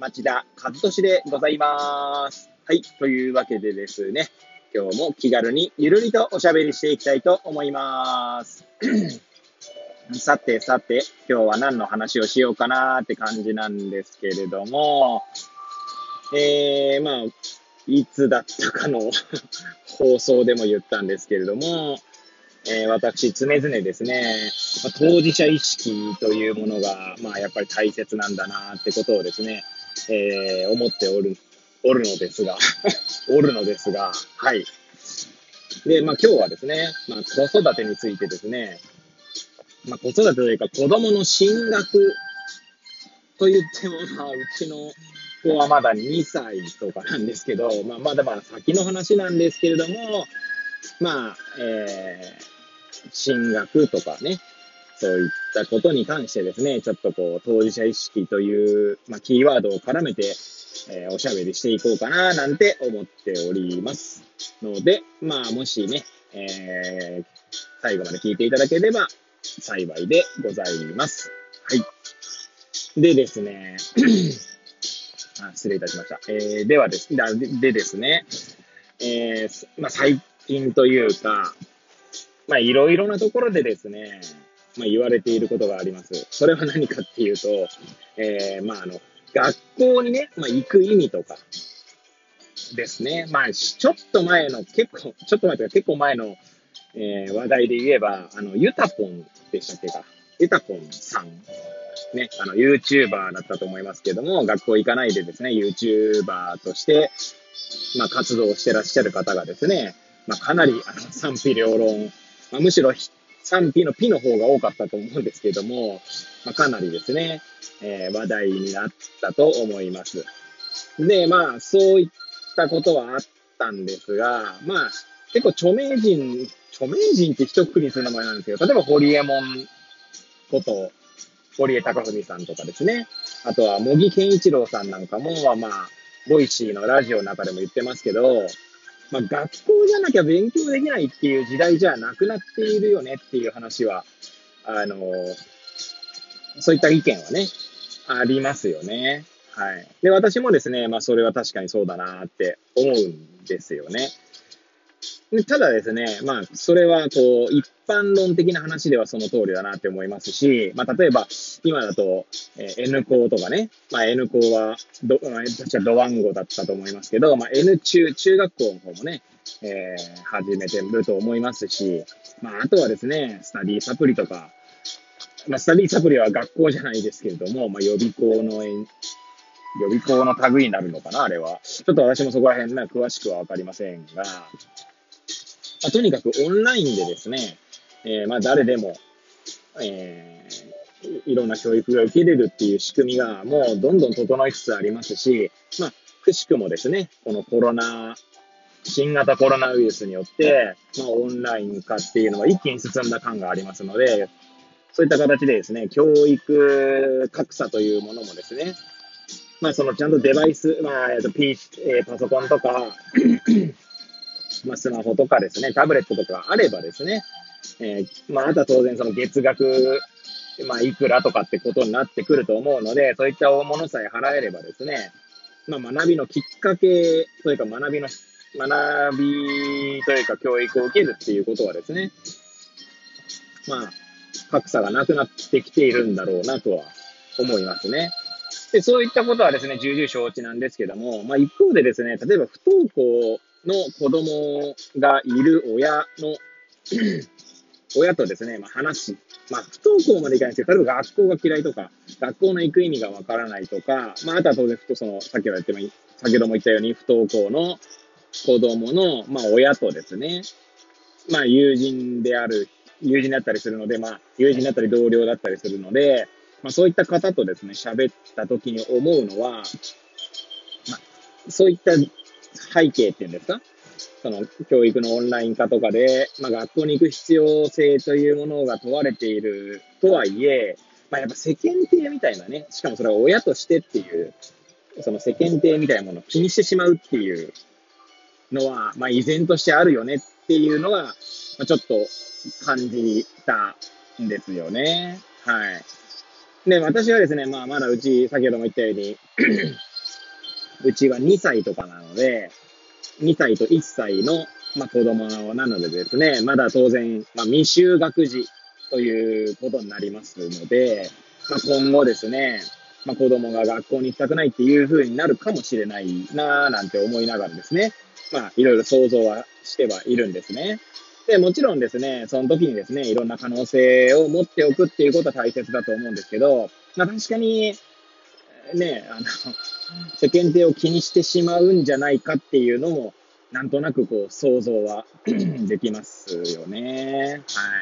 町田和俊でございます。はい、というわけでですね、今日も気軽にゆるりとおしゃべりしていきたいと思います。さてさて、今日は何の話をしようかなーって感じなんですけれども、えー、まあ、いつだったかの 放送でも言ったんですけれども、えー、私、常々ですね、まあ、当事者意識というものが、まあ、やっぱり大切なんだなってことをですね、えー、思っておる、おるのですが おるのですが、はい。で、まあ、今日はですね、まあ、子育てについてですね、まあ、子育てというか子供の進学と言っても、まあ、うちの子はまだ2歳とかなんですけど、まあ、まだまだ先の話なんですけれども、まあ、えー、進学とかね、そういったことに関してですね、ちょっとこう、当事者意識という、まあ、キーワードを絡めて、えー、おしゃべりしていこうかな、なんて思っております。ので、まあ、もしね、えー、最後まで聞いていただければ幸いでございます。はい。でですね、あ失礼いたしました。えー、ではです、ででですね、えー、まあ、最近というか、まあ、いろいろなところでですね、まあ、言われていることがあります。それは何かっていうと、えー、まあ、あの、学校にね、まあ、行く意味とかですね。まあ、ちょっと前の、結構、ちょっと前というか結構前の、えー、話題で言えば、あの、ユタポンでしたっけか。ユタポンさん。ね、あの、YouTuber だったと思いますけども、学校行かないでですね、YouTuber として、まあ、活動してらっしゃる方がですね、まあ、かなりあの賛否両論、まあ、むしろ賛否のピの方が多かったと思うんですけども、まあ、かなりですね、えー、話題になったと思います。で、まあ、そういったことはあったんですが、まあ、結構著名人、著名人って一括りする名前なんですけど、例えば、堀江門こと、堀江貴文さんとかですね。あとは、茂木健一郎さんなんかも、まあ、ボイシーのラジオの中でも言ってますけど、まあ、学校じゃなきゃ勉強できないっていう時代じゃなくなっているよねっていう話は、あのそういった意見はね、ありますよね。はい。で、私もですね、まあ、それは確かにそうだなって思うんですよね。ただですね、まあ、それは、こう、一般論的な話ではその通りだなって思いますし、まあ、例えば、今だと、えー、N 校とかね、まあ、N 校は、ど、確かドワンゴだったと思いますけど、まあ、N 中、中学校の方もね、えー、始めてると思いますし、まあ、あとはですね、スタディサプリとか、まあ、スタディサプリは学校じゃないですけれども、まあ、予備校の、予備校の類になるのかな、あれは。ちょっと私もそこら辺、ね、詳しくはわかりませんが、まあ、とにかくオンラインでですね、えー、まあ誰でも、えー、いろんな教育が受けれるっていう仕組みがもうどんどん整いつつありますし、まあ、くしくもですね、このコロナ、新型コロナウイルスによって、まあ、オンライン化っていうのが一気に進んだ感がありますので、そういった形でですね、教育格差というものもですね、まあ、そのちゃんとデバイス、まあ、P、えー、パソコンとかまあ、スマホとかですね、タブレットとかあればですね、えー、まあ、あとは当然その月額、まあ、いくらとかってことになってくると思うので、そういった大物さえ払えればですね、まあ、学びのきっかけというか学びの、学びというか教育を受けるっていうことはですね、まあ、格差がなくなってきているんだろうなとは思いますね。で、そういったことはですね、重々承知なんですけども、まあ一方でですね、例えば不登校の子供がいる親の 親とですね、まあ、話、まあ、不登校までいかないんですけど、例えば学校が嫌いとか、学校の行く意味がわからないとか、まあ、あとは当然、その、さっきも言っても、先ほども言ったように、不登校の子供の、まあ、親とですね、まあ、友人である、友人だったりするので、まあ、友人だったり同僚だったりするので、まあ、そういった方とですね、喋った時に思うのは、まあ、そういった背景っていうんですか？その教育のオンライン化とかで、まあ、学校に行く必要性というものが問われているとはいえ、まあ、やっぱ世間体みたいなね、しかもそれは親としてっていう、その世間体みたいなものを気にしてしまうっていうのは、まあ、依然としてあるよねっていうのが、まあ、ちょっと感じたんですよね。はい。で、私はですね、まあ、まだうち、先ほども言ったようにうちは2歳とかなので、2歳と1歳の、まあ、子供なのでですね、まだ当然、まあ、未就学児ということになりますので、まあ、今後ですね、まあ、子供が学校に行きたくないっていう風になるかもしれないなぁなんて思いながらですね、まあ、いろいろ想像はしてはいるんですね。で、もちろんですね、その時にですね、いろんな可能性を持っておくっていうことは大切だと思うんですけど、まあ確かに、ね、あの、世間体を気にしてしまうんじゃないかっていうのも、なんとなくこう想像は できますよね。は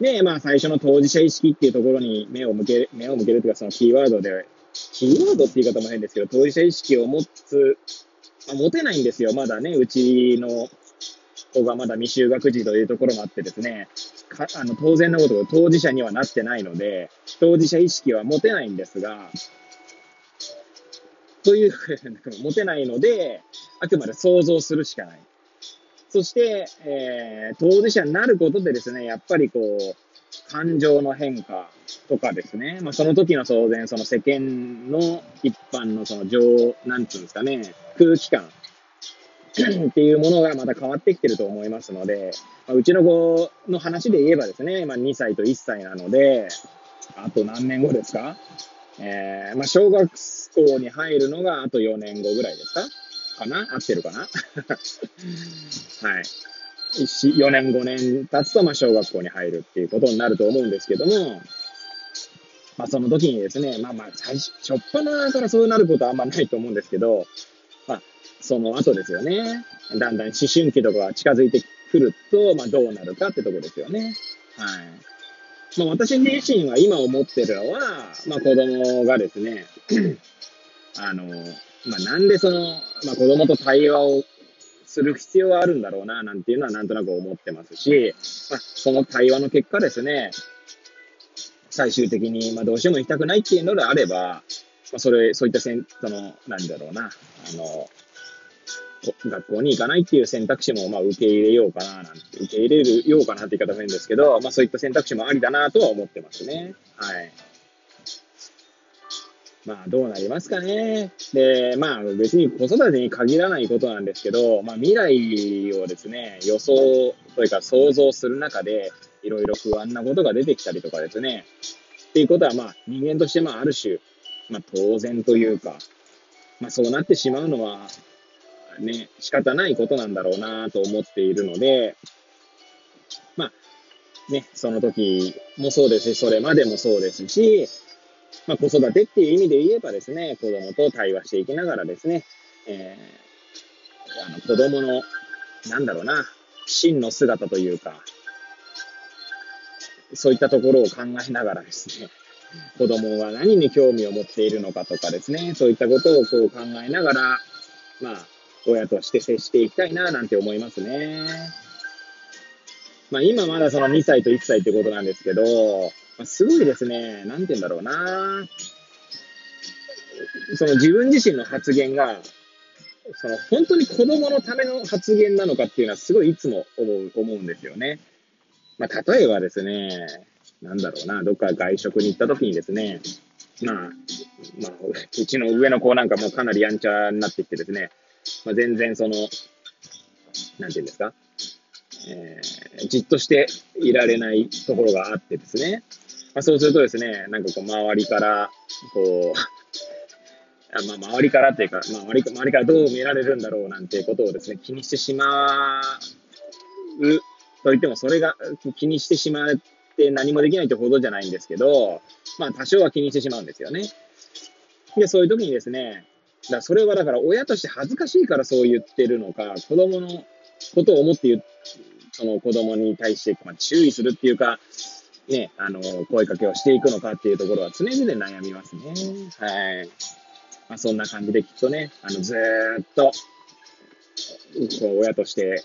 い。で、まあ最初の当事者意識っていうところに目を向け、目を向けるというかそのキーワードで、キーワードって言い方も変ですけど、当事者意識を持つ、まあ、持てないんですよ、まだね、うちの子がまだ未就学児というところもあってですね、かあの当然のことが当事者にはなってないので、当事者意識は持てないんですが、という、持てないので、あくまで想像するしかない。そして、えー、当事者になることでですね、やっぱりこう、感情の変化とかですね、まあ、その時の当然、その世間の一般のその情、なんていうんですかね、空気感 っていうものがまた変わってきてると思いますので、まあ、うちの子の話で言えばですね、まあ、2歳と1歳なので、あと何年後ですか？えー、まあ、小学校に入るのがあと4年後ぐらいですか？かな？合ってるかな？はい。4年、5年経つと、まあ、小学校に入るっていうことになると思うんですけども、まあ、その時にですね、まあまあ、最初、初っ端からそうなることはあんまないと思うんですけど、その後ですよね。だんだん思春期とかが近づいてくると、まあ、どうなるかってとこですよね。はい。まあ、私自身は今思ってるのは、まあ、子供がですね、あの、まあ、なんでその、まあ、子供と対話をする必要があるんだろうな、なんていうのはなんとなく思ってますし、まあ、その対話の結果ですね、最終的に、まあ、どうしても行きたくないっていうのであれば、まあ、それ、そういったせん、その、なんだろうな、あの、学校に行かないっていう選択肢もまあ受け入れようかななんて、受け入れるようかなって言い方も変ですけど、まあそういった選択肢もありだなとは思ってますね。はい。まあどうなりますかね。で、まあ別に子育てに限らないことなんですけど、まあ未来をですね、予想というか想像する中で、いろいろ不安なことが出てきたりとかですね、っていうことはまあ人間としてまあある種、まあ当然というか、まあそうなってしまうのは、ね、仕方ないことなんだろうなと思っているので、まあ、ね、その時もそうですし、それまでもそうですし、まあ、子育てっていう意味で言えばですね、子供と対話していきながらですね、えー、あの子供の、なんだろうな、真の姿というか、そういったところを考えながらですね、子供が何に興味を持っているのかとかですね、そういったことをこう考えながら、まあ、親として接していきたいな、なんて思いますね。まあ今まだその2歳と1歳ってことなんですけど、まあ、すごいですね、なんて言うんだろうな。その自分自身の発言が、その本当に子供のための発言なのかっていうのはすごいいつも思う、思うんですよね。まあ例えばですね、なんだろうな、どっか外食に行った時にですね、まあ、まあ、うちの上の子なんかもかなりやんちゃになってきてですね、まあ、全然その、なんていうんですか、えー、じっとしていられないところがあってですね、まあ、そうするとですね、なんかこう周りから、こう、あまあ、周りからっていうか、まあ、周り周りからどう見られるんだろうなんていうことをですね、気にしてしまうといっても、それが気にしてしまって何もできないってほどじゃないんですけど、まあ、多少は気にしてしまうんですよね。で、そういう時にですね、だそれはだから親として恥ずかしいからそう言ってるのか、子供のことを思って言その子供に対して、まあ、注意するっていうか、ね、あの、声かけをしていくのかっていうところは常々悩みますね。はい。まあ、そんな感じできっとね、あの、ずっと、こう、親として、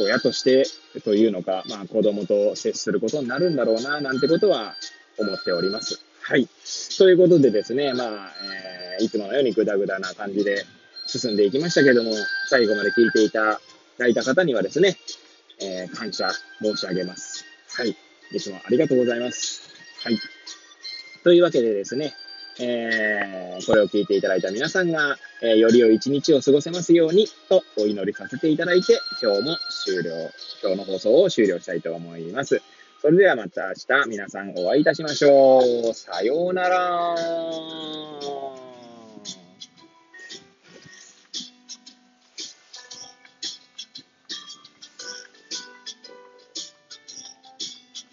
親としてというのか、まあ、子供と接することになるんだろうな、なんてことは思っております。はい。ということでですね、まあ、えー、いつものようにグダグダな感じで進んでいきましたけども、最後まで聞いていただいた方にはですね、えー、感謝申し上げます。はい。いつもありがとうございます。はい。というわけでですね、えー、これを聞いていただいた皆さんが、えー、より良い一日を過ごせますようにとお祈りさせていただいて、今日も終了、今日の放送を終了したいと思います。それではまた明日皆さんお会いいたしましょう。さようなら。